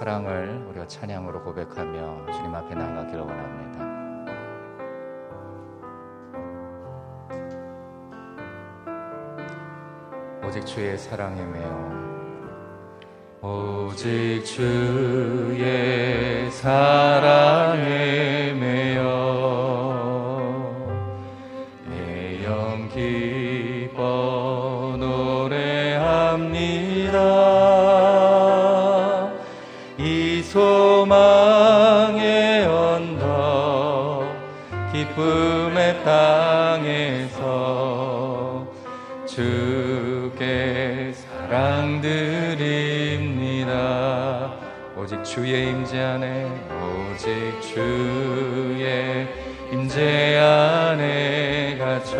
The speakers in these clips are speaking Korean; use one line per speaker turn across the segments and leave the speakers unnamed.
사랑을 우리가 찬양으로 고백하며 주님 앞에 나가기를 원합니다. 오직 주의 사랑에 매여 오직 주의 사랑에 매여 주의 임재 안에 오직 주의 임재 안에 갇혀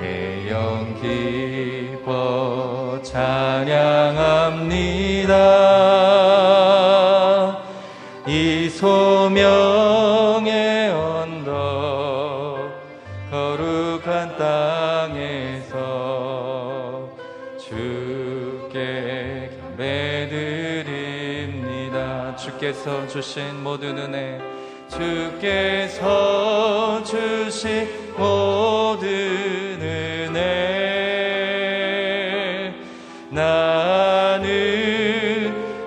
내 영 기뻐 찬양합니다. 이 소명 주께서 주신 모든 은혜 주께서 주신 모든 은혜. 나는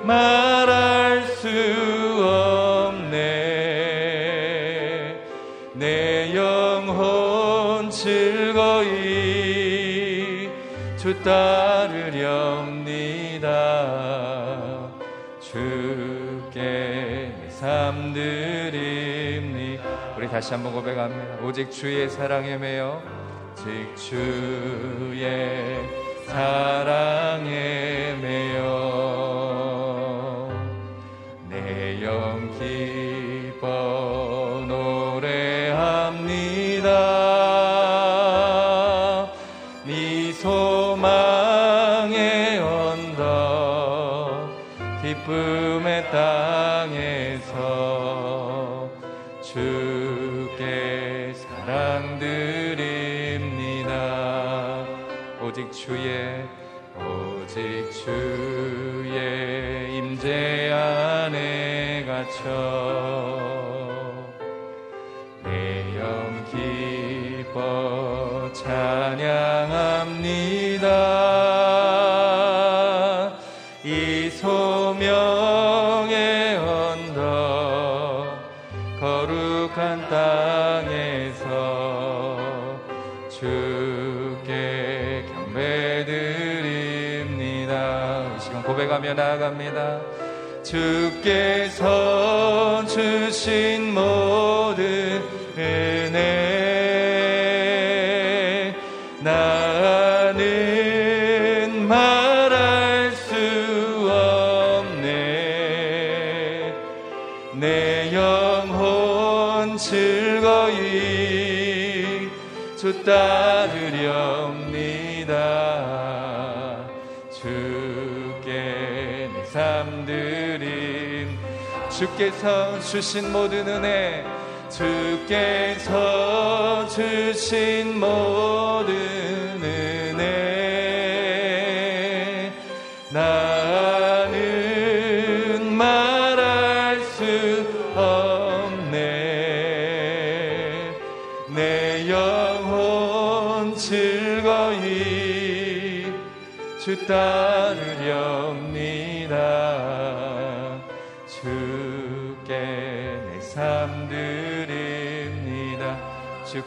말할 수 없네. 내 영혼 즐거이 주 따르렵니다 다시 한번 고백합니다. 오직 주의 사랑에 매여 오직 주의 사랑에 매여. 내 영 기뻐 노래합니다. 네 소망의 언덕 기쁨의 땅에서 주 주의 오직 주의 임재 안에 갇혀 내 영 기뻐 찬양 나아갑니다. 주께서 주신 모든 은혜 나는 말할 수 없네. 내 영혼 즐거이 주 따르렵니다 주께서 주신 모든 은혜 주께서 주신 모든 은혜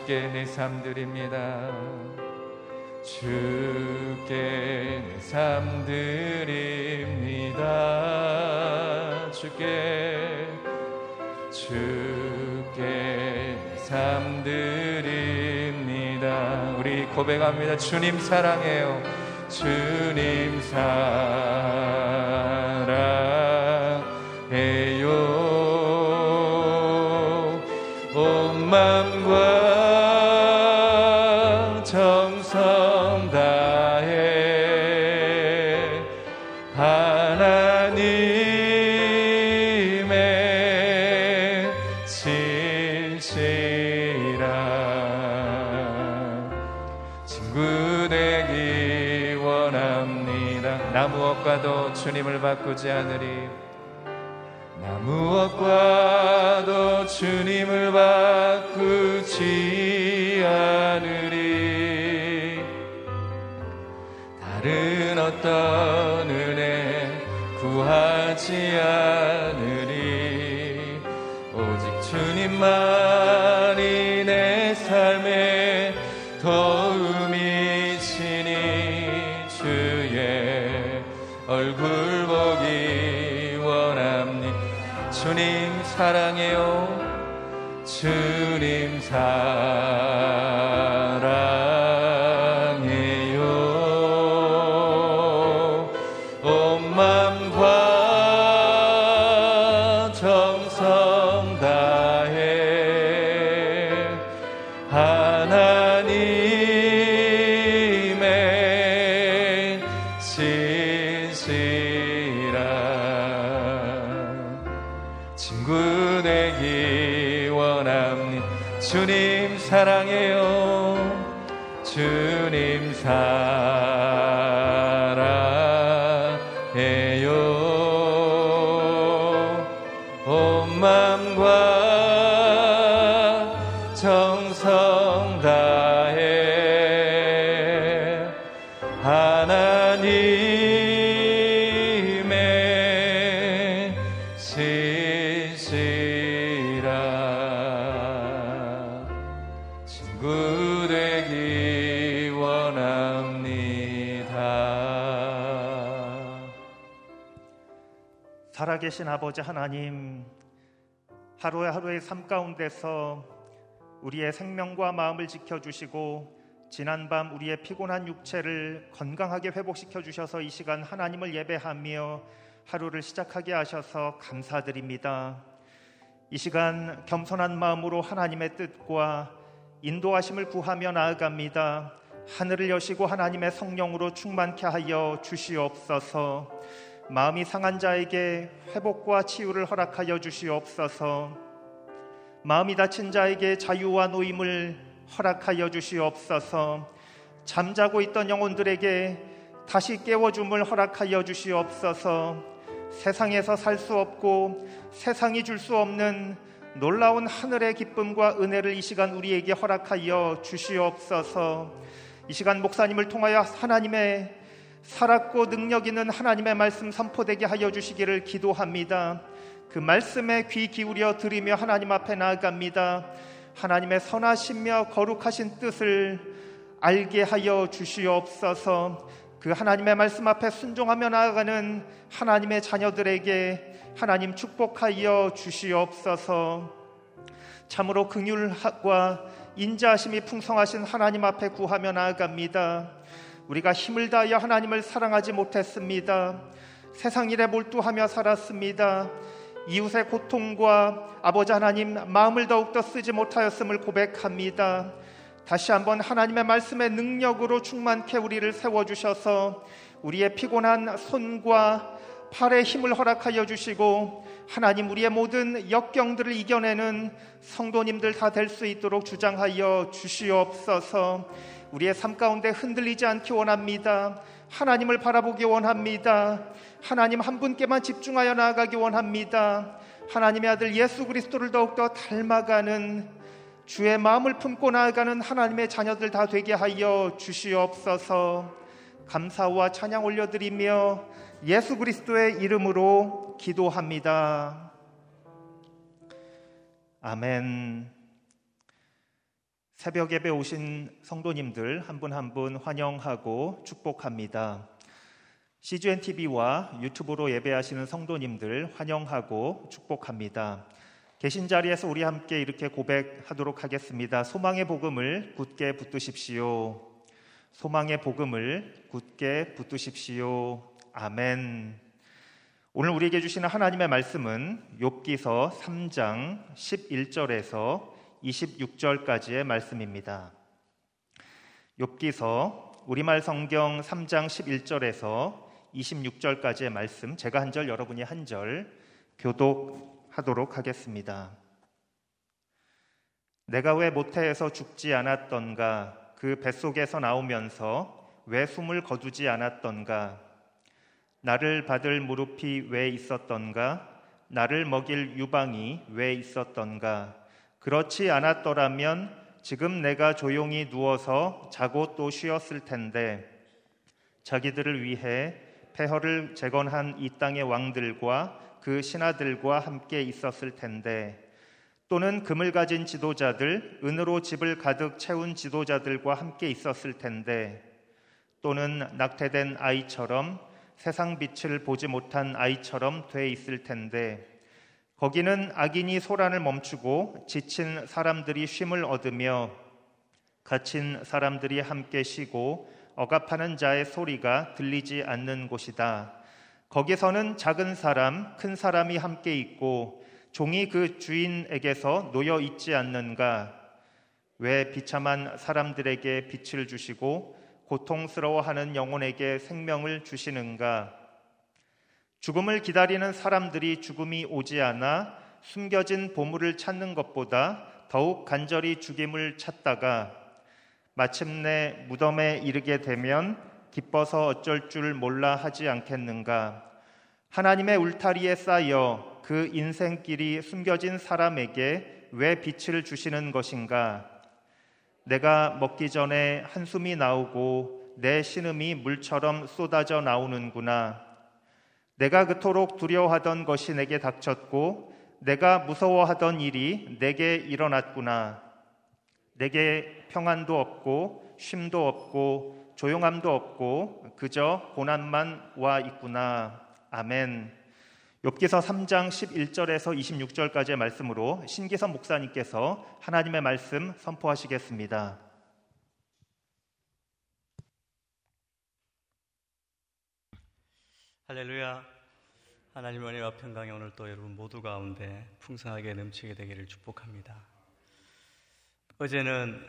주께 내 삶 드립니다. 주께 내 삶 드립니다. 주께 주께 내 삶 드립니다. 우리 고백합니다. 주님 사랑해요. 주님 사랑 나 무엇 무엇과도 주님을 바꾸지 않으리. 나 무엇과도 주님을 바꾸지 않으리. 다른 어떤 은혜 구하지 않으리 친구 되기 원합니 주님 사랑해요. 주님 사랑
살아계신 아버지 하나님, 하루하루의 삶 가운데서 우리의 생명과 마음을 지켜주시고 지난밤 우리의 피곤한 육체를 건강하게 회복시켜 주셔서 이 시간 하나님을 예배하며 하루를 시작하게 하셔서 감사드립니다. 이 시간 겸손한 마음으로 하나님의 뜻과 인도하심을 구하며 나아갑니다. 하늘을 여시고 하나님의 성령으로 충만케 하여 주시옵소서. 마음이 상한 자에게 회복과 치유를 허락하여 주시옵소서. 마음이 다친 자에게 자유와 노임을 허락하여 주시옵소서. 잠자고 있던 영혼들에게 다시 깨워줌을 허락하여 주시옵소서. 세상에서 살 수 없고 세상이 줄 수 없는 놀라운 하늘의 기쁨과 은혜를 이 시간 우리에게 허락하여 주시옵소서. 이 시간 목사님을 통하여 하나님의 살았고 능력 있는 하나님의 말씀 선포되게 하여 주시기를 기도합니다. 그 말씀에 귀 기울여 들으며 하나님 앞에 나아갑니다. 하나님의 선하시며 거룩하신 뜻을 알게 하여 주시옵소서. 그 하나님의 말씀 앞에 순종하며 나아가는 하나님의 자녀들에게 하나님 축복하여 주시옵소서. 참으로 긍휼과 인자하심이 풍성하신 하나님 앞에 구하며 나아갑니다. 우리가 힘을 다하여 하나님을 사랑하지 못했습니다. 세상 일에 몰두하며 살았습니다. 이웃의 고통과 아버지 하나님 마음을 더욱더 쓰지 못하였음을 고백합니다. 다시 한번 하나님의 말씀의 능력으로 충만케 우리를 세워주셔서 우리의 피곤한 손과 팔에 힘을 허락하여 주시고 하나님 우리의 모든 역경들을 이겨내는 성도님들 다 될 수 있도록 주장하여 주시옵소서 우리의 삶 가운데 흔들리지 않기 원합니다. 하나님을 바라보기 원합니다. 하나님 한 분께만 집중하여 나아가기 원합니다. 하나님의 아들 예수 그리스도를 더욱더 닮아가는 주의 마음을 품고 나아가는 하나님의 자녀들 다 되게 하여 주시옵소서. 감사와 찬양 올려드리며 예수 그리스도의 이름으로 기도합니다. 아멘. 새벽 예배 오신 성도님들 한 분 한 분 환영하고 축복합니다. CGN TV와 유튜브로 예배하시는 성도님들 환영하고 축복합니다. 계신 자리에서 우리 함께 이렇게 고백하도록 하겠습니다. 소망의 복음을 굳게 붙드십시오. 소망의 복음을 굳게 붙드십시오. 아멘. 오늘 우리에게 주시는 하나님의 말씀은 욥기서 3장 11절에서 26절까지의 말씀입니다. 욥기서 우리말 성경 3장 11절에서 26절까지의 말씀 제가 한 절 여러분이 한 절 교독하도록 하겠습니다. 내가 왜 모태에서 죽지 않았던가 그 뱃속에서 나오면서 왜 숨을 거두지 않았던가 나를 받을 무릎이 왜 있었던가? 나를 먹일 유방이 왜 있었던가? 그렇지 않았더라면 지금 내가 조용히 누워서 자고 또 쉬었을 텐데. 자기들을 위해 폐허를 재건한 이 땅의 왕들과 그 신하들과 함께 있었을 텐데. 또는 금을 가진 지도자들, 은으로 집을 가득 채운 지도자들과 함께 있었을 텐데. 또는 낙태된 아이처럼 세상 빛을 보지 못한 아이처럼 돼 있을 텐데 거기는 악인이 소란을 멈추고 지친 사람들이 쉼을 얻으며 갇힌 사람들이 함께 쉬고 억압하는 자의 소리가 들리지 않는 곳이다. 거기서는 작은 사람, 큰 사람이 함께 있고 종이 그 주인에게서 놓여 있지 않는가? 왜 비참한 사람들에게 빛을 주시고 고통스러워하는 영혼에게 생명을 주시는가? 죽음을 기다리는 사람들이 죽음이 오지 않아 숨겨진 보물을 찾는 것보다 더욱 간절히 죽임을 찾다가 마침내 무덤에 이르게 되면 기뻐서 어쩔 줄 몰라 하지 않겠는가? 하나님의 울타리에 쌓여 그 인생길이 숨겨진 사람에게 왜 빛을 주시는 것인가? 내가 먹기 전에 한숨이 나오고 내 신음이 물처럼 쏟아져 나오는구나. 내가 그토록 두려워하던 것이 내게 닥쳤고 내가 무서워하던 일이 내게 일어났구나. 내게 평안도 없고 쉼도 없고 조용함도 없고 그저 고난만 와 있구나. 아멘. 욥기서 3장 11절에서 26절까지의 말씀으로 신기선 목사님께서 하나님의 말씀 선포하시겠습니다.
할렐루야. 하나님 은혜와 평강이 오늘 또 여러분 모두 가운데 풍성하게 넘치게 되기를 축복합니다. 어제는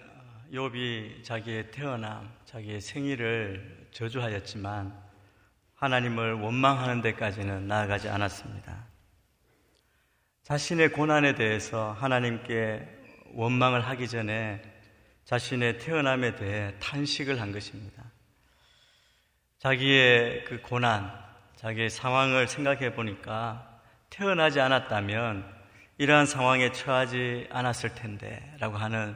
욥이 자기의 태어남, 자기의 생일을 저주하였지만 하나님을 원망하는 데까지는 나아가지 않았습니다. 자신의 고난에 대해서 하나님께 원망을 하기 전에 자신의 태어남에 대해 탄식을 한 것입니다. 자기의 그 고난, 자기의 상황을 생각해 보니까 태어나지 않았다면 이러한 상황에 처하지 않았을 텐데 라고 하는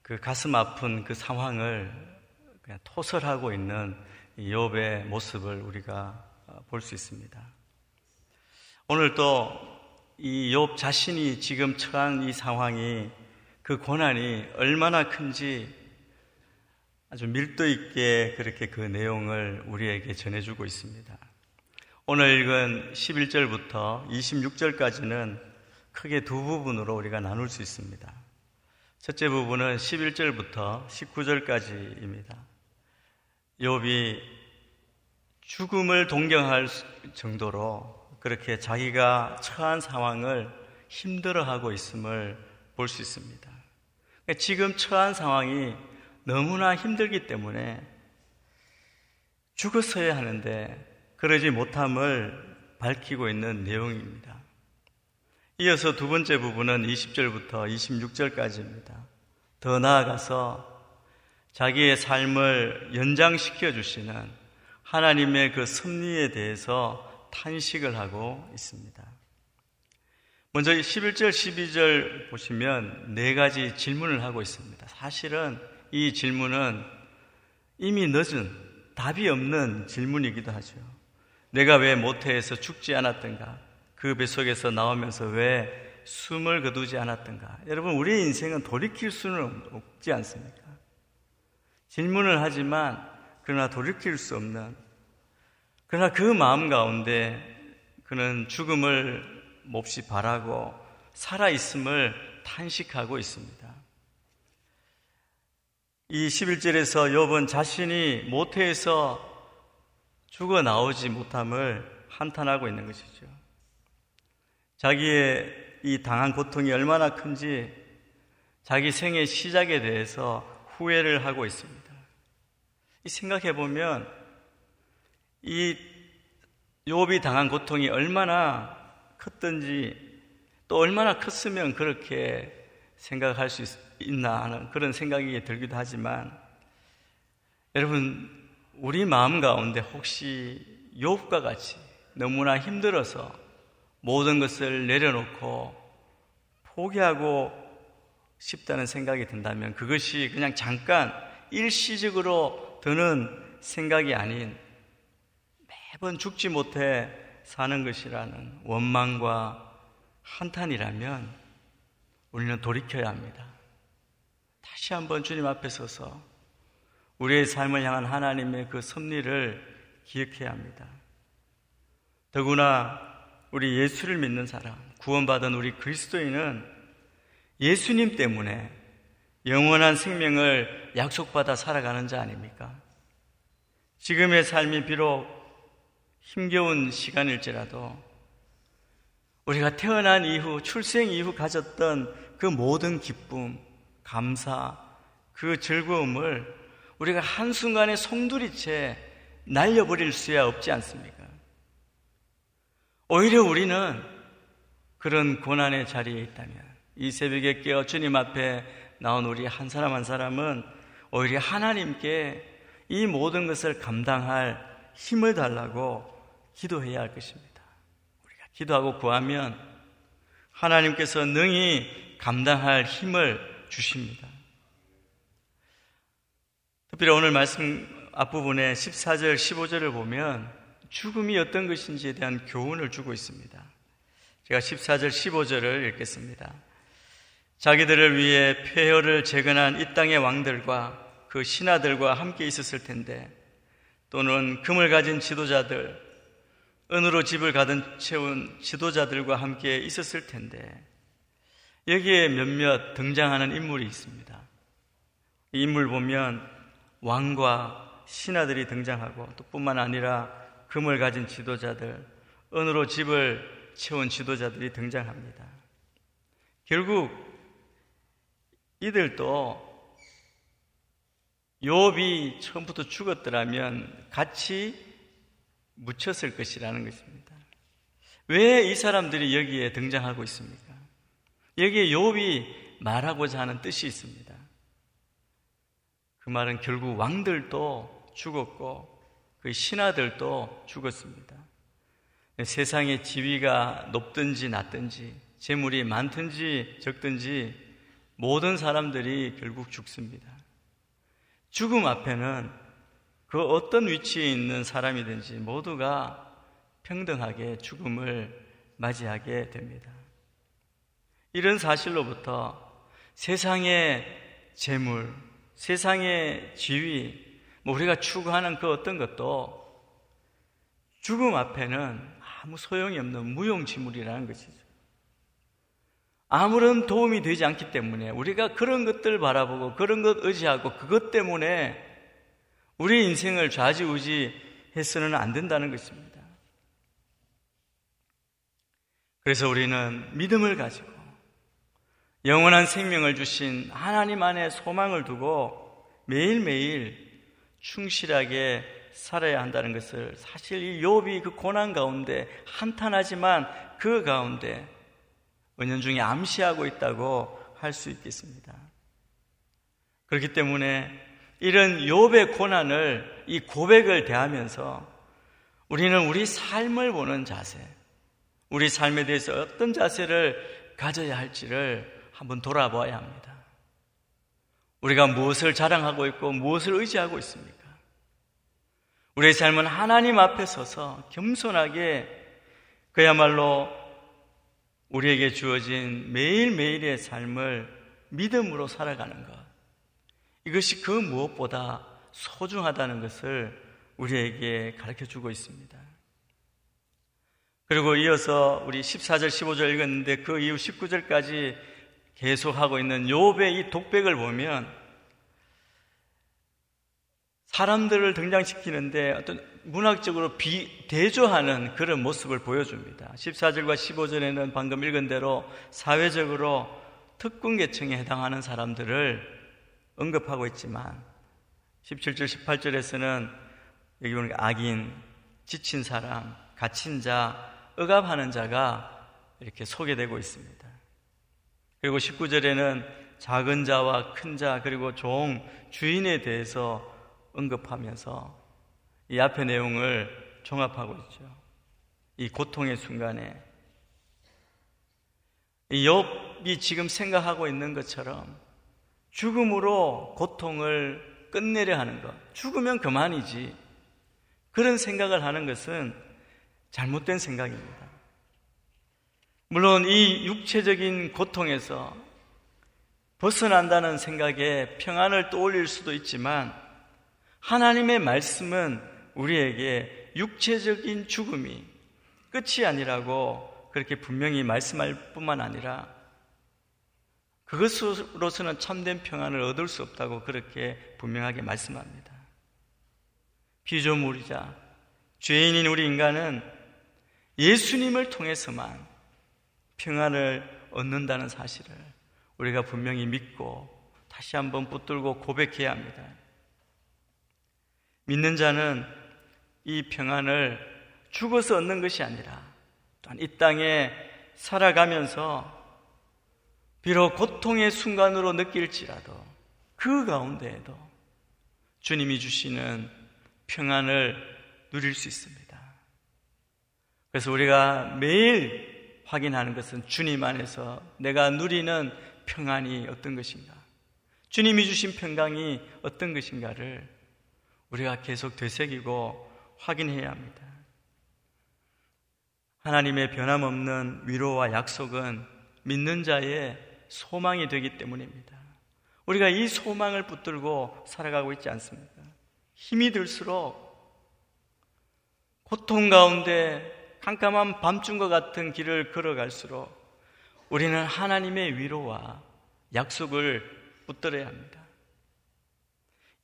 그 가슴 아픈 그 상황을 그냥 토설하고 있는 욥의 모습을 우리가 어, 볼수 있습니다. 오늘 또 이 욥 자신이 지금 처한 이 상황이 그 고난이 얼마나 큰지 아주 밀도 있게 그렇게 그 내용을 우리에게 전해주고 있습니다. 오늘 읽은 11절부터 26절까지는 크게 두 부분으로 우리가 나눌 수 있습니다. 첫째 부분은 11절부터 19절까지입니다. 욥이 죽음을 동경할 정도로 그렇게 자기가 처한 상황을 힘들어하고 있음을 볼 수 있습니다. 지금 처한 상황이 너무나 힘들기 때문에 죽었어야 하는데 그러지 못함을 밝히고 있는 내용입니다. 이어서 두 번째 부분은 20절부터 26절까지입니다. 더 나아가서 자기의 삶을 연장시켜 주시는 하나님의 그 섭리에 대해서 탄식을 하고 있습니다. 먼저 11절, 12절 보시면 네 가지 질문을 하고 있습니다. 사실은 이 질문은 이미 늦은 답이 없는 질문이기도 하죠. 내가 왜 모태에서 죽지 않았던가? 그 뱃속에서 나오면서 왜 숨을 거두지 않았던가? 여러분, 우리의 인생은 돌이킬 수는 없지 않습니까? 질문을 하지만, 그러나 돌이킬 수 없는, 그러나 그 마음 가운데 그는 죽음을 몹시 바라고 살아있음을 탄식하고 있습니다. 이 11절에서 욥은 자신이 모태에서 죽어 나오지 못함을 한탄하고 있는 것이죠. 자기의 이 당한 고통이 얼마나 큰지 자기 생의 시작에 대해서 후회를 하고 있습니다. 이 생각해 보면 이 욥이 당한 고통이 얼마나 컸던지 또 얼마나 컸으면 그렇게 생각할 수 있, 나 하는 그런 생각이 들기도 하지만 여러분 우리 마음 가운데 혹시 욥과 같이 너무나 힘들어서 모든 것을 내려놓고 포기하고 싶다는 생각이 든다면 그것이 그냥 잠깐 일시적으로 드는 생각이 아닌 매번 죽지 못해 사는 것이라는 원망과 한탄이라면 우리는 돌이켜야 합니다. 다시 한번 주님 앞에 서서 우리의 삶을 향한 하나님의 그 섭리를 기억해야 합니다. 더구나 우리 예수를 믿는 사람, 구원받은 우리 그리스도인은 예수님 때문에 영원한 생명을 약속받아 살아가는 자 아닙니까? 지금의 삶이 비록 힘겨운 시간일지라도 우리가 태어난 이후, 출생 이후 가졌던 그 모든 기쁨, 감사, 그 즐거움을 우리가 한순간에 송두리째 날려버릴 수야 없지 않습니까? 오히려 우리는 그런 고난의 자리에 있다면 이 새벽에 깨어 주님 앞에 나온 우리 한 사람 한 사람은 오히려 하나님께 이 모든 것을 감당할 힘을 달라고 기도해야 할 것입니다. 우리가 기도하고 구하면 하나님께서 능히 감당할 힘을 주십니다. 특별히 오늘 말씀 앞부분에 14절, 15절을 보면 죽음이 어떤 것인지에 대한 교훈을 주고 있습니다. 제가 14절, 15절을 읽겠습니다. 자기들을 위해 폐허를 재건한 이 땅의 왕들과 그 신하들과 함께 있었을 텐데 또는 금을 가진 지도자들, 은으로 집을 가득 채운 지도자들과 함께 있었을 텐데 여기에 몇몇 등장하는 인물이 있습니다. 이 인물 보면 왕과 신하들이 등장하고 또 뿐만 아니라 금을 가진 지도자들, 은으로 집을 채운 지도자들이 등장합니다. 결국 이들도 욥이 처음부터 죽었더라면 같이 묻혔을 것이라는 것입니다. 왜 이 사람들이 여기에 등장하고 있습니까? 여기에 욥이 말하고자 하는 뜻이 있습니다. 그 말은 결국 왕들도 죽었고 그 신하들도 죽었습니다. 세상의 지위가 높든지 낮든지 재물이 많든지 적든지 모든 사람들이 결국 죽습니다. 죽음 앞에는 그 어떤 위치에 있는 사람이든지 모두가 평등하게 죽음을 맞이하게 됩니다. 이런 사실로부터 세상의 재물, 세상의 지위, 뭐 우리가 추구하는 그 어떤 것도 죽음 앞에는 아무 소용이 없는 무용지물이라는 것이죠. 아무런 도움이 되지 않기 때문에 우리가 그런 것들 바라보고 그런 것 의지하고 그것 때문에 우리 인생을 좌지우지 해서는 안 된다는 것입니다. 그래서 우리는 믿음을 가지고 영원한 생명을 주신 하나님 안에 소망을 두고 매일매일 충실하게 살아야 한다는 것을 사실 이 욥이 그 고난 가운데 한탄하지만 그 가운데 은연중에 암시하고 있다고 할 수 있겠습니다. 그렇기 때문에 이런 욥의 고난을 이 고백을 대하면서 우리는 우리 삶을 보는 자세, 우리 삶에 대해서 어떤 자세를 가져야 할지를 한번 돌아봐야 합니다. 우리가 무엇을 자랑하고 있고 무엇을 의지하고 있습니까? 우리의 삶은 하나님 앞에 서서 겸손하게 그야말로 우리에게 주어진 매일매일의 삶을 믿음으로 살아가는 것. 이것이 그 무엇보다 소중하다는 것을 우리에게 가르쳐 주고 있습니다. 그리고 이어서 우리 14절, 15절 읽었는데 그 이후 19절까지 계속하고 있는 욥의 이 독백을 보면 사람들을 등장시키는데 어떤 문학적으로 비, 대조하는 그런 모습을 보여줍니다. 14절과 15절에는 방금 읽은 대로 사회적으로 특권계층에 해당하는 사람들을 언급하고 있지만 17절, 18절에서는 여기 보니까 악인, 지친 사람, 갇힌 자, 억압하는 자가 이렇게 소개되고 있습니다. 그리고 19절에는 작은 자와 큰 자, 그리고 종, 주인에 대해서 언급하면서 이 앞의 내용을 종합하고 있죠. 이 고통의 순간에 이 욥이 지금 생각하고 있는 것처럼 죽음으로 고통을 끝내려 하는 것. 죽으면 그만이지. 그런 생각을 하는 것은 잘못된 생각입니다. 물론 이 육체적인 고통에서 벗어난다는 생각에 평안을 떠올릴 수도 있지만 하나님의 말씀은 우리에게 육체적인 죽음이 끝이 아니라고 그렇게 분명히 말씀할 뿐만 아니라 그것으로서는 참된 평안을 얻을 수 없다고 그렇게 분명하게 말씀합니다. 피조물이자 죄인인 우리 인간은 예수님을 통해서만 평안을 얻는다는 사실을 우리가 분명히 믿고 다시 한번 붙들고 고백해야 합니다. 믿는 자는 이 평안을 죽어서 얻는 것이 아니라 또한 이 땅에 살아가면서 비록 고통의 순간으로 느낄지라도 그 가운데에도 주님이 주시는 평안을 누릴 수 있습니다. 그래서 우리가 매일 확인하는 것은 주님 안에서 내가 누리는 평안이 어떤 것인가? 주님이 주신 평강이 어떤 것인가를 우리가 계속 되새기고 확인해야 합니다. 하나님의 변함없는 위로와 약속은 믿는 자의 소망이 되기 때문입니다. 우리가 이 소망을 붙들고 살아가고 있지 않습니까? 힘이 들수록 고통 가운데 깜깜한 밤중과 같은 길을 걸어갈수록 우리는 하나님의 위로와 약속을 붙들어야 합니다.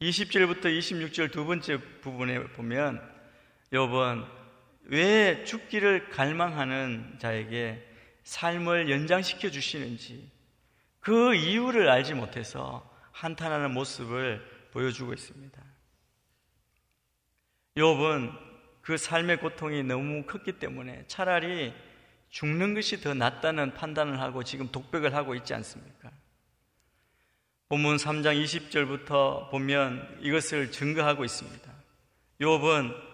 20절부터 26절 두 번째 부분에 보면 여번 왜 죽기를 갈망하는 자에게 삶을 연장시켜 주시는지 그 이유를 알지 못해서 한탄하는 모습을 보여주고 있습니다. 욥은 그 삶의 고통이 너무 컸기 때문에 차라리 죽는 것이 더 낫다는 판단을 하고 지금 독백을 하고 있지 않습니까? 본문 3장 20절부터 보면 이것을 증거하고 있습니다. 욥은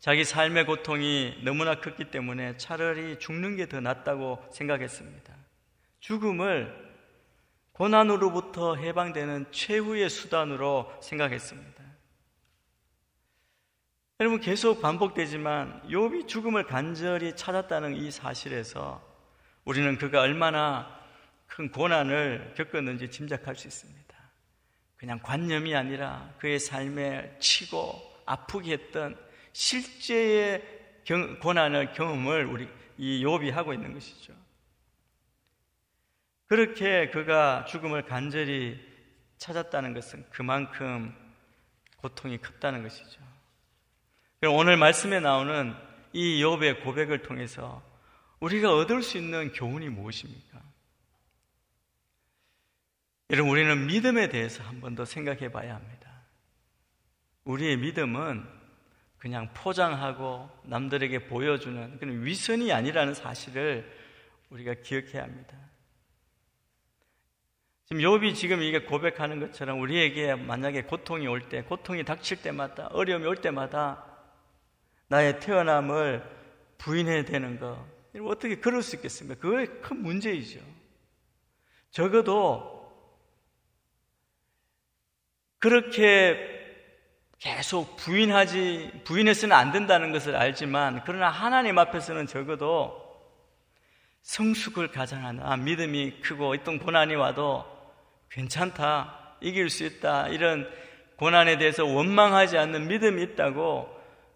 자기 삶의 고통이 너무나 컸기 때문에 차라리 죽는 게 더 낫다고 생각했습니다. 죽음을 고난으로부터 해방되는 최후의 수단으로 생각했습니다. 여러분 계속 반복되지만 욥이 죽음을 간절히 찾았다는 이 사실에서 우리는 그가 얼마나 큰 고난을 겪었는지 짐작할 수 있습니다. 그냥 관념이 아니라 그의 삶에 치고 아프게 했던 실제의 고난을 경험을 우리 이 욥이 하고 있는 것이죠. 그렇게 그가 죽음을 간절히 찾았다는 것은 그만큼 고통이 컸다는 것이죠. 오늘 말씀에 나오는 이 욥의 고백을 통해서 우리가 얻을 수 있는 교훈이 무엇입니까? 여러분 우리는 믿음에 대해서 한 번 더 생각해 봐야 합니다. 우리의 믿음은 그냥 포장하고 남들에게 보여주는 그런 위선이 아니라는 사실을 우리가 기억해야 합니다. 지금 욥이 지금 이게 고백하는 것처럼 우리에게 만약에 고통이 올 때, 고통이 닥칠 때마다, 어려움이 올 때마다 나의 태어남을 부인해야 되는 거, 어떻게 그럴 수 있겠습니까? 그게 큰 문제이죠. 적어도 그렇게 계속 부인하지, 부인해서는 안 된다는 것을 알지만, 그러나 하나님 앞에서는 적어도 성숙을 가장하는, 아, 믿음이 크고, 어떤 고난이 와도 괜찮다, 이길 수 있다, 이런 고난에 대해서 원망하지 않는 믿음이 있다고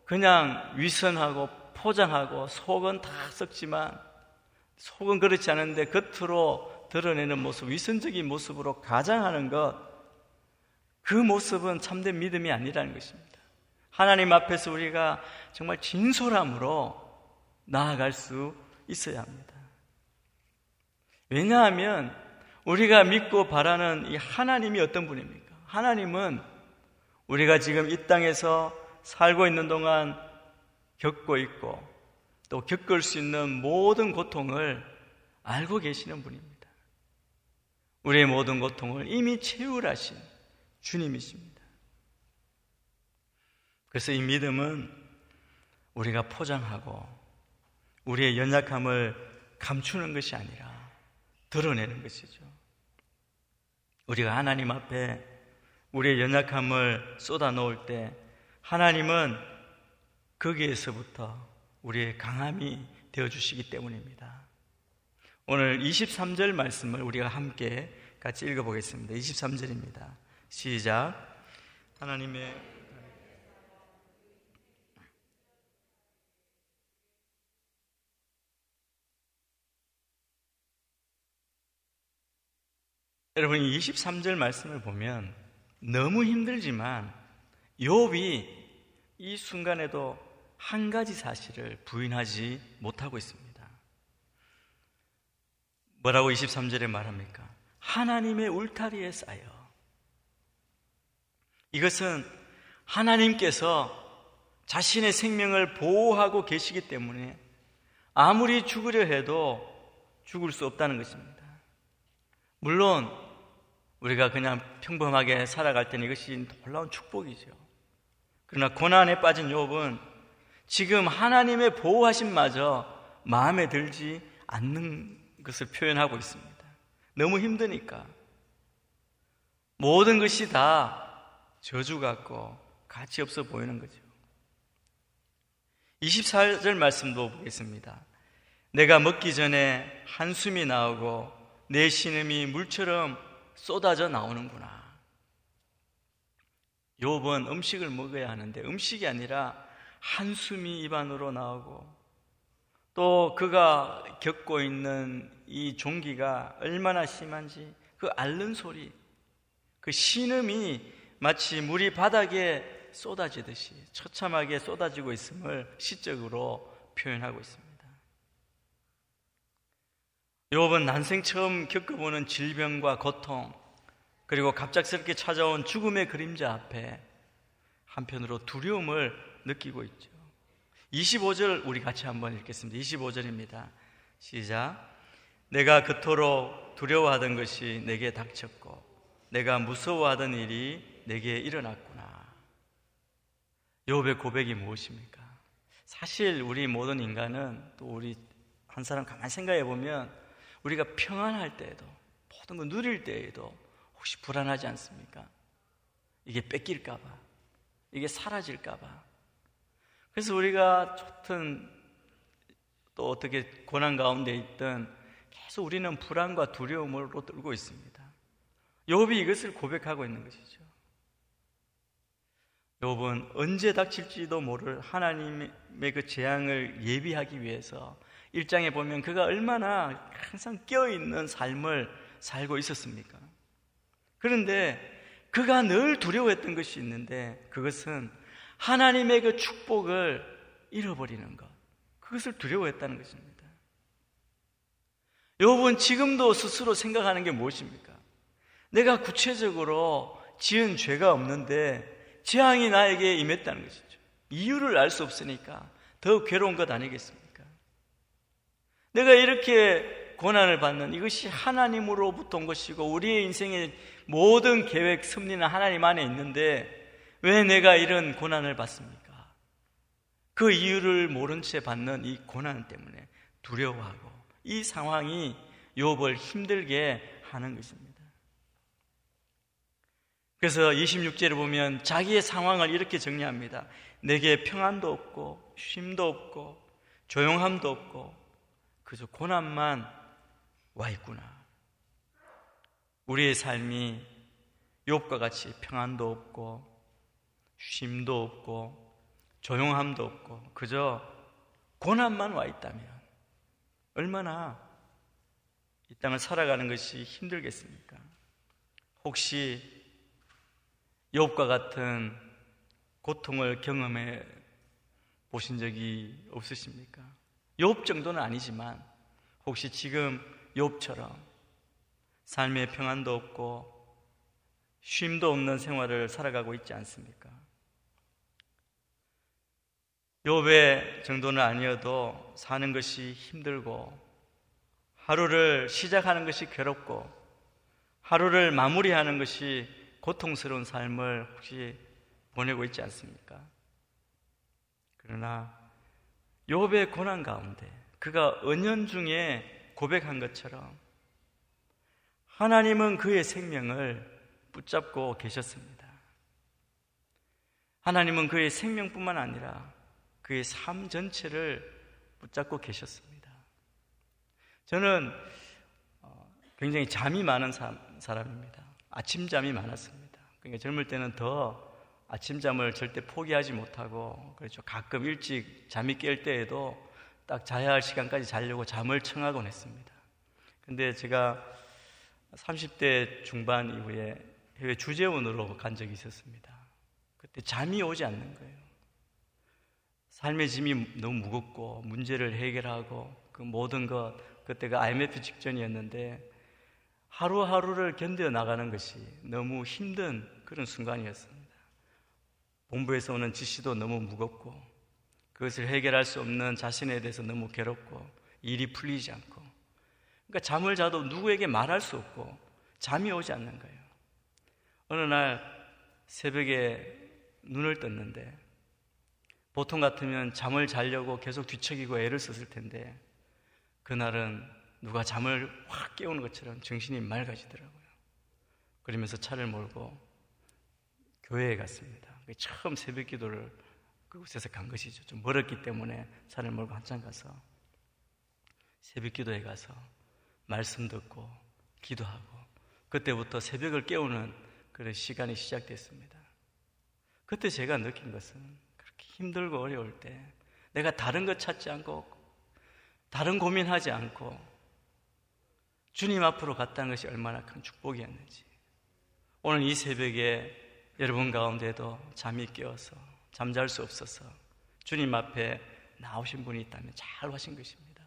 그냥 위선하고 포장하고 속은 다 썩지만 속은 그렇지 않은데 겉으로 드러내는 모습, 위선적인 모습으로 가장하는 것, 그 모습은 참된 믿음이 아니라는 것입니다. 하나님 앞에서 우리가 정말 진솔함으로 나아갈 수 있어야 합니다. 왜냐하면 우리가 믿고 바라는 이 하나님이 어떤 분입니까? 하나님은 우리가 지금 이 땅에서 살고 있는 동안 겪고 있고 또 겪을 수 있는 모든 고통을 알고 계시는 분입니다. 우리의 모든 고통을 이미 채울하신 주님이십니다. 그래서 이 믿음은 우리가 포장하고 우리의 연약함을 감추는 것이 아니라 드러내는 것이죠. 우리가 하나님 앞에 우리의 연약함을 쏟아 놓을 때 하나님은 거기에서부터 우리의 강함이 되어 주시기 때문입니다. 오늘 23절 말씀을 우리가 함께 같이 읽어 보겠습니다. 23절입니다. 시작. 하나님의 여러분 23절 말씀을 보면 너무 힘들지만 욥이 이 순간에도 한 가지 사실을 부인하지 못하고 있습니다. 뭐라고 23절에 말합니까? 하나님의 울타리에 쌓여. 이것은 하나님께서 자신의 생명을 보호하고 계시기 때문에 아무리 죽으려 해도 죽을 수 없다는 것입니다. 물론 우리가 그냥 평범하게 살아갈 때는 이것이 놀라운 축복이죠. 그러나 고난에 빠진 욥은 지금 하나님의 보호하심마저 마음에 들지 않는 것을 표현하고 있습니다. 너무 힘드니까. 모든 것이 다 저주 같고 가치 없어 보이는 거죠. 24절 말씀도 보겠습니다. 내가 먹기 전에 한숨이 나오고 내 신음이 물처럼 쏟아져 나오는구나. 욥은 음식을 먹어야 하는데 음식이 아니라 한숨이 입안으로 나오고 또 그가 겪고 있는 이 종기가 얼마나 심한지 그 앓는 소리, 그 신음이 마치 물이 바닥에 쏟아지듯이 처참하게 쏟아지고 있음을 시적으로 표현하고 있습니다. 욥은 난생 처음 겪어보는 질병과 고통 그리고 갑작스럽게 찾아온 죽음의 그림자 앞에 한편으로 두려움을 느끼고 있죠. 25절 우리 같이 한번 읽겠습니다. 25절입니다. 시작. 내가 그토록 두려워하던 것이 내게 닥쳤고 내가 무서워하던 일이 내게 일어났구나. 욥의 고백이 무엇입니까? 사실 우리 모든 인간은 또 우리 한 사람 가만히 생각해 보면 우리가 평안할 때에도 모든 걸 누릴 때에도 혹시 불안하지 않습니까? 이게 뺏길까봐, 이게 사라질까봐. 그래서 우리가 좋든 또 어떻게 고난 가운데 있든 계속 우리는 불안과 두려움으로 떨고 있습니다. 욥이 이것을 고백하고 있는 것이죠. 욥은 언제 닥칠지도 모를 하나님의 그 재앙을 예비하기 위해서 일장에 보면 그가 얼마나 항상 껴있는 삶을 살고 있었습니까? 그런데 그가 늘 두려워했던 것이 있는데 그것은 하나님의 그 축복을 잃어버리는 것. 그것을 두려워했다는 것입니다. 여러분 지금도 스스로 생각하는 게 무엇입니까? 내가 구체적으로 지은 죄가 없는데 재앙이 나에게 임했다는 것이죠. 이유를 알 수 없으니까 더 괴로운 것 아니겠습니까? 내가 이렇게 고난을 받는 이것이 하나님으로부터 온 것이고 우리의 인생의 모든 계획, 섭리는 하나님 안에 있는데 왜 내가 이런 고난을 받습니까? 그 이유를 모른 채 받는 이 고난 때문에 두려워하고 이 상황이 욥을 힘들게 하는 것입니다. 그래서 26절에 보면 자기의 상황을 이렇게 정리합니다. 내게 평안도 없고 쉼도 없고 조용함도 없고 그저 고난만 와 있구나. 우리의 삶이 욥과 같이 평안도 없고 쉼도 없고 조용함도 없고 그저 고난만 와 있다면 얼마나 이 땅을 살아가는 것이 힘들겠습니까? 혹시 욥과 같은 고통을 경험해 보신 적이 없으십니까? 욥 정도는 아니지만 혹시 지금 욥처럼 삶의 평안도 없고 쉼도 없는 생활을 살아가고 있지 않습니까? 욥의 정도는 아니어도 사는 것이 힘들고 하루를 시작하는 것이 괴롭고 하루를 마무리하는 것이 고통스러운 삶을 혹시 보내고 있지 않습니까? 그러나 욥의 고난 가운데 그가 은연 중에 고백한 것처럼 하나님은 그의 생명을 붙잡고 계셨습니다. 하나님은 그의 생명뿐만 아니라 그의 삶 전체를 붙잡고 계셨습니다. 저는 어, 굉장히 잠이 많은 사람입니다. 아침잠이 많았습니다. 그러니까 젊을 때는 더 아침잠을 절대 포기하지 못하고 그렇죠. 가끔 일찍 잠이 깰 때에도 딱 자야 할 시간까지 자려고 잠을 청하곤 했습니다. 근데 제가 30대 중반 이후에 해외 주재원으로 간 적이 있었습니다. 그때 잠이 오지 않는 거예요. 삶의 짐이 너무 무겁고 문제를 해결하고 그 모든 것 그때가 IMF 직전이었는데 하루하루를 견뎌 나가는 것이 너무 힘든 그런 순간이었습니다. 본부에서 오는 지시도 너무 무겁고 그것을 해결할 수 없는 자신에 대해서 너무 괴롭고 일이 풀리지 않고 그러니까 잠을 자도 누구에게 말할 수 없고 잠이 오지 않는 거예요. 어느 날 새벽에 눈을 떴는데 보통 같으면 잠을 자려고 계속 뒤척이고 애를 썼을 텐데 그날은 누가 잠을 확 깨우는 것처럼 정신이 맑아지더라고요. 그러면서 차를 몰고 교회에 갔습니다. 처음 새벽 기도를 그곳에서 간 것이죠. 좀 멀었기 때문에 차를 몰고 한참 가서 새벽 기도에 가서 말씀 듣고 기도하고 그때부터 새벽을 깨우는 그런 시간이 시작됐습니다. 그때 제가 느낀 것은 그렇게 힘들고 어려울 때 내가 다른 것 찾지 않고 다른 고민하지 않고 주님 앞으로 갔다는 것이 얼마나 큰 축복이었는지 오늘 이 새벽에 여러분 가운데도 잠이 깨어서 잠잘 수 없어서 주님 앞에 나오신 분이 있다면 잘 하신 것입니다.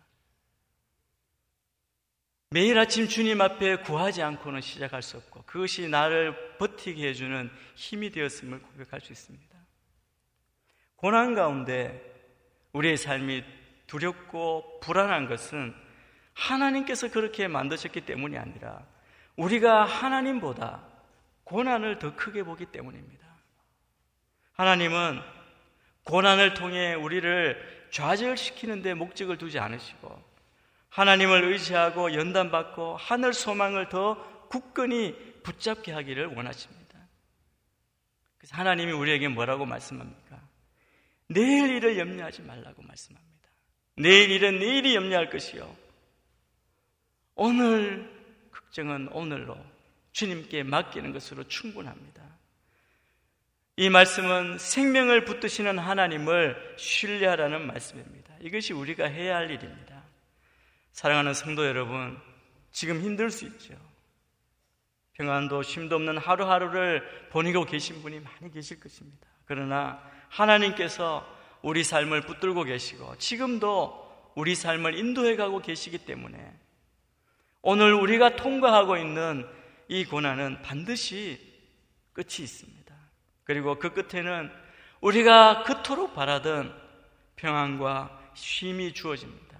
매일 아침 주님 앞에 구하지 않고는 시작할 수 없고 그것이 나를 버티게 해주는 힘이 되었음을 고백할 수 있습니다. 고난 가운데 우리의 삶이 두렵고 불안한 것은 하나님께서 그렇게 만드셨기 때문이 아니라 우리가 하나님보다 고난을 더 크게 보기 때문입니다. 하나님은 고난을 통해 우리를 좌절시키는데 목적을 두지 않으시고 하나님을 의지하고 연단받고 하늘 소망을 더 굳건히 붙잡게 하기를 원하십니다. 그래서 하나님이 우리에게 뭐라고 말씀합니까? 내일 일을 염려하지 말라고 말씀합니다. 내일 일은 내일이 염려할 것이요. 오늘 걱정은 오늘로 주님께 맡기는 것으로 충분합니다. 이 말씀은 생명을 붙드시는 하나님을 신뢰하라는 말씀입니다. 이것이 우리가 해야 할 일입니다. 사랑하는 성도 여러분, 지금 힘들 수 있죠. 평안도 쉼도 없는 하루하루를 보내고 계신 분이 많이 계실 것입니다. 그러나 하나님께서 우리 삶을 붙들고 계시고 지금도 우리 삶을 인도해 가고 계시기 때문에 오늘 우리가 통과하고 있는 이 고난은 반드시 끝이 있습니다. 그리고 그 끝에는 우리가 그토록 바라던 평안과 쉼이 주어집니다.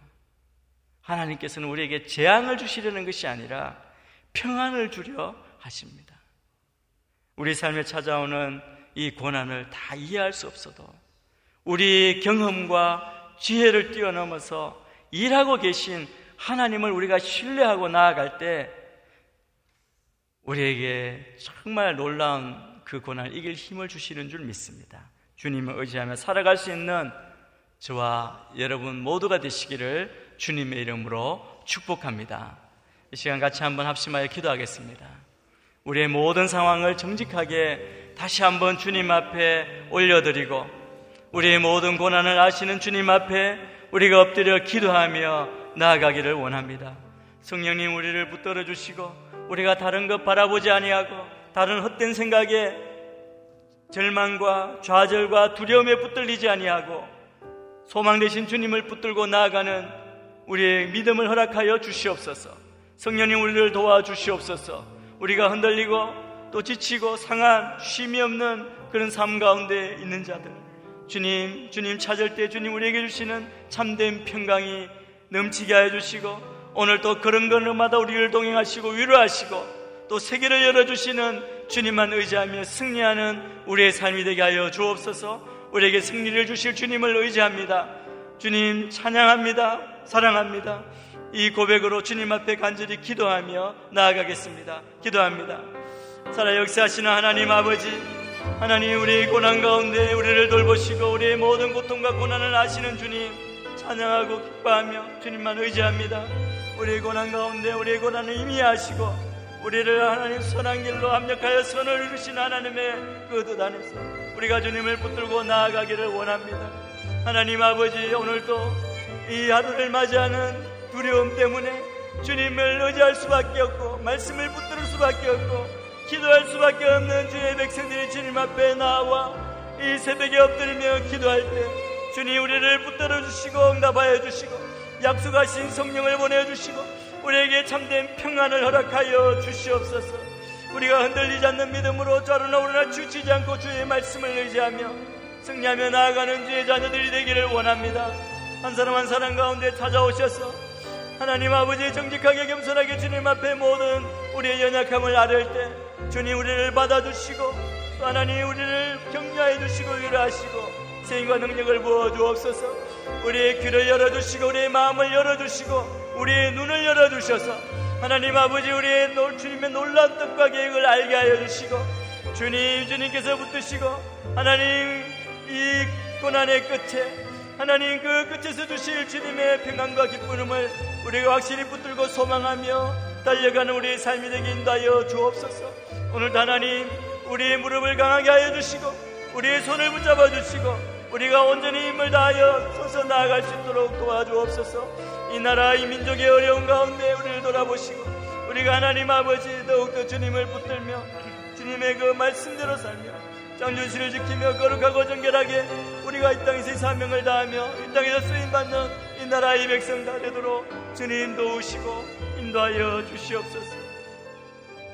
하나님께서는 우리에게 재앙을 주시려는 것이 아니라 평안을 주려 하십니다. 우리 삶에 찾아오는 이 고난을 다 이해할 수 없어도 우리 경험과 지혜를 뛰어넘어서 일하고 계신 하나님을 우리가 신뢰하고 나아갈 때 우리에게 정말 놀라운 그 고난을 이길 힘을 주시는 줄 믿습니다. 주님을 의지하며 살아갈 수 있는 저와 여러분 모두가 되시기를 주님의 이름으로 축복합니다. 이 시간 같이 한번 합심하여 기도하겠습니다. 우리의 모든 상황을 정직하게 다시 한번 주님 앞에 올려드리고 우리의 모든 고난을 아시는 주님 앞에 우리가 엎드려 기도하며 나아가기를 원합니다. 성령님 우리를 붙들어 주시고 우리가 다른 것 바라보지 아니하고 다른 헛된 생각에 절망과 좌절과 두려움에 붙들리지 아니하고 소망 되신 주님을 붙들고 나아가는 우리의 믿음을 허락하여 주시옵소서. 성령님 우리를 도와 주시옵소서. 우리가 흔들리고 또 지치고 상한 쉼이 없는 그런 삶 가운데 있는 자들. 주님, 주님 찾을 때 주님 우리에게 주시는 참된 평강이 넘치게 하여 주시고 오늘 또 그런 것마다 우리를 동행하시고 위로하시고 또 세계를 열어주시는 주님만 의지하며 승리하는 우리의 삶이 되게 하여 주옵소서 우리에게 승리를 주실 주님을 의지합니다. 주님 찬양합니다. 사랑합니다. 이 고백으로 주님 앞에 간절히 기도하며 나아가겠습니다. 기도합니다. 살아 역사하시는 하나님 아버지, 하나님 우리의 고난 가운데 우리를 돌보시고 우리의 모든 고통과 고난을 아시는 주님 찬양하고 기뻐하며 주님만 의지합니다. 우리의 고난 가운데 우리의 고난을 이미 아시고 우리를 하나님 선한 길로 합력하여 선을 이루신 하나님의 그 뜻 안에서 우리가 주님을 붙들고 나아가기를 원합니다. 하나님 아버지 오늘도 이 하루를 맞이하는 두려움 때문에 주님을 의지할 수밖에 없고 말씀을 붙들 수밖에 없고 기도할 수밖에 없는 주의 백성들이 주님 앞에 나와 이 새벽에 엎드리며 기도할 때 주님 우리를 붙들어 주시고 응답하여 주시고 약속하신 성령을 보내주시고 우리에게 참된 평안을 허락하여 주시옵소서. 우리가 흔들리지 않는 믿음으로 좌로나 우러나 주치지 않고 주의 말씀을 의지하며 승리하며 나아가는 주의 자녀들이 되기를 원합니다. 한 사람 한 사람 가운데 찾아오셔서 하나님 아버지 정직하게 겸손하게 주님 앞에 모든 우리의 연약함을 아를 때 주님 우리를 받아주시고 또 하나님 우리를 격려해 주시고 위로하시고 생과 능력을 부어 주옵소서 우리의 귀를 열어주시고 우리의 마음을 열어주시고 우리의 눈을 열어주셔서 하나님 아버지 우리의 주님의 놀라운 뜻과 계획을 알게 하여 주시고 주님 주님께서 붙드시고 하나님 이 고난의 끝에 하나님 그 끝에서 주실 주님의 평안과 기쁨을 우리가 확실히 붙들고 소망하며 달려가는 우리의 삶이 되게 인도하여 주옵소서. 오늘 하나님 우리의 무릎을 강하게 하여 주시고 우리의 손을 붙잡아 주시고 우리가 온전히 힘을 다하여 서서 나아갈 수 있도록 도와주옵소서. 이 나라 이 민족의 어려운 가운데 우리를 돌아보시고 우리가 하나님 아버지 더욱더 주님을 붙들며 주님의 그 말씀대로 살며 장준실을 지키며 거룩하고 정결하게 우리가 이 땅에서 사명을 다하며 이 땅에서 쓰임받는 이 나라의 백성 다 되도록 주님 도우시고 인도하여 주시옵소서.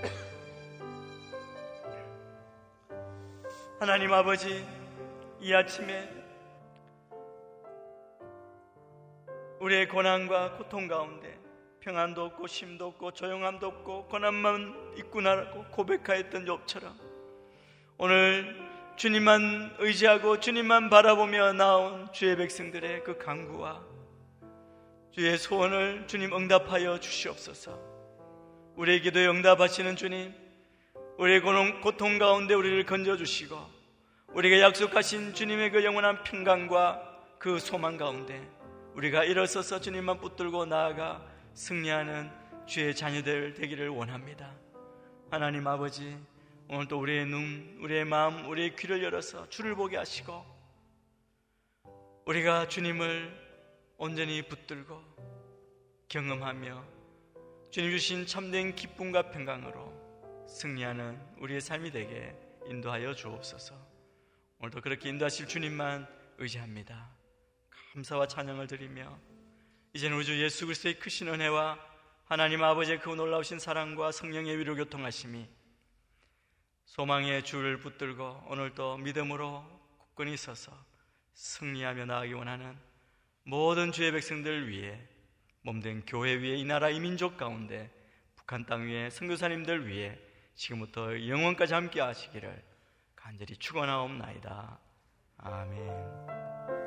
하나님 아버지 이 아침에 우리의 고난과 고통 가운데 평안도 없고 쉼도 없고 조용함도 없고 고난만 있구나라고 고백하였던 욥처럼 오늘 주님만 의지하고 주님만 바라보며 나온 주의 백성들의 그 강구와 주의 소원을 주님 응답하여 주시옵소서. 우리의 기도에 응답하시는 주님, 우리의 고통 가운데 우리를 건져주시고, 우리가 약속하신 주님의 그 영원한 평강과 그 소망 가운데 우리가 일어서서 주님만 붙들고 나아가 승리하는 주의 자녀들 되기를 원합니다. 하나님 아버지, 오늘도 우리의 눈, 우리의 마음, 우리의 귀를 열어서 주를 보게 하시고 우리가 주님을 온전히 붙들고 경험하며 주님 주신 참된 기쁨과 평강으로 승리하는 우리의 삶이 되게 인도하여 주옵소서. 오늘도 그렇게 인도하실 주님만 의지합니다. 감사와 찬양을 드리며 이제는 우리 주 예수 그리스도의 크신 은혜와 하나님 아버지의 그 놀라우신 사랑과 성령의 위로 교통하심이 소망의 줄을 붙들고 오늘도 믿음으로 굳건히 서서 승리하며 나아가기 원하는 모든 주의 백성들 위해 몸된 교회 위에 이 나라 이 민족 가운데 북한 땅 위에 선교사님들 위해 지금부터 영원까지 함께 하시기를 간절히 축원하옵나이다. 아멘.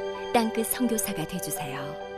땅끝 성교사가 되주세요